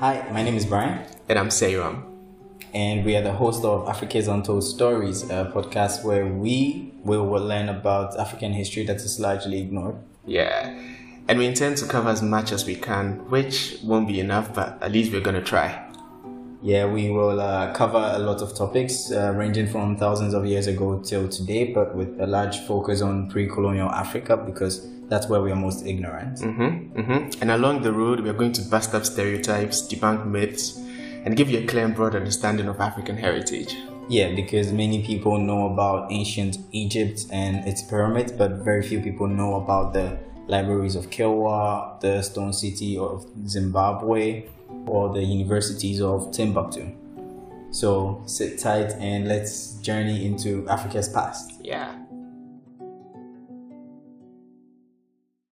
Hi, my name is Brian. And I'm Seyram. And we are the host of Africa's Untold Stories, a podcast where we will learn about African history that is largely ignored. Yeah. And we intend to cover as much as we can, which won't be enough, but at least we're going to try. Yeah, we will uh, cover a lot of topics uh, ranging from thousands of years ago till today, but with a large focus on pre colonial Africa because that's where we are most ignorant. Mm-hmm, mm-hmm. And along the road, we're going to bust up stereotypes, debunk myths, and give you a clear and broad understanding of African heritage. Yeah, because many people know about ancient Egypt and its pyramids, but very few people know about the libraries of Kilwa, the stone city of Zimbabwe, or the universities of Timbuktu. So sit tight and let's journey into Africa's past. Yeah.